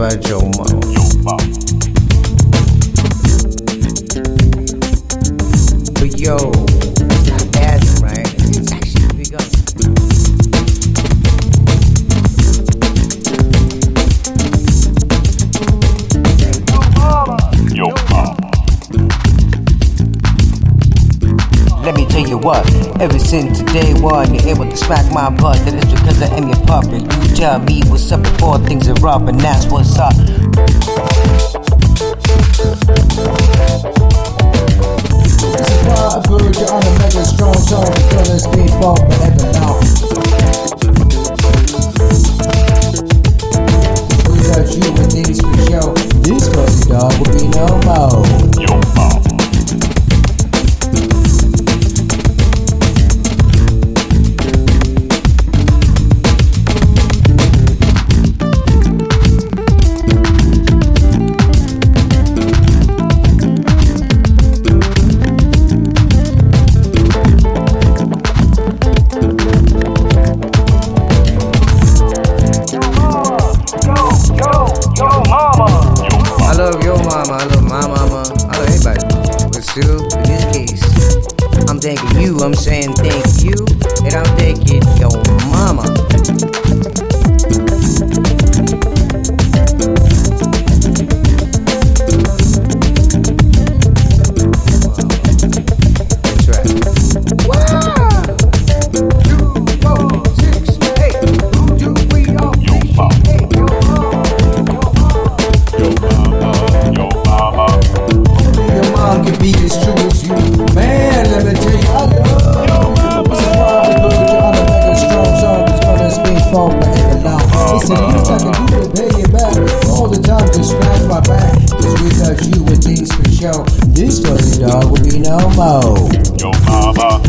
about your mama. But yo, what, ever since day one, you're able to smack my butt. That is because I am your puppet. You tell me what's up before things are up, and that's what's up. I've heard you're on a mega strong song, gonna speedball forever mama, I love my mama, I love everybody's mama. But still, in this case, I'm thanking you, I'm saying thank you, and I'm thanking your mama. Gonna speedball forever now. It's the least I can do to pay you back. All the time to scratch my back. Cause without you and things for show, this pussy dog will be no more. Yo, mama.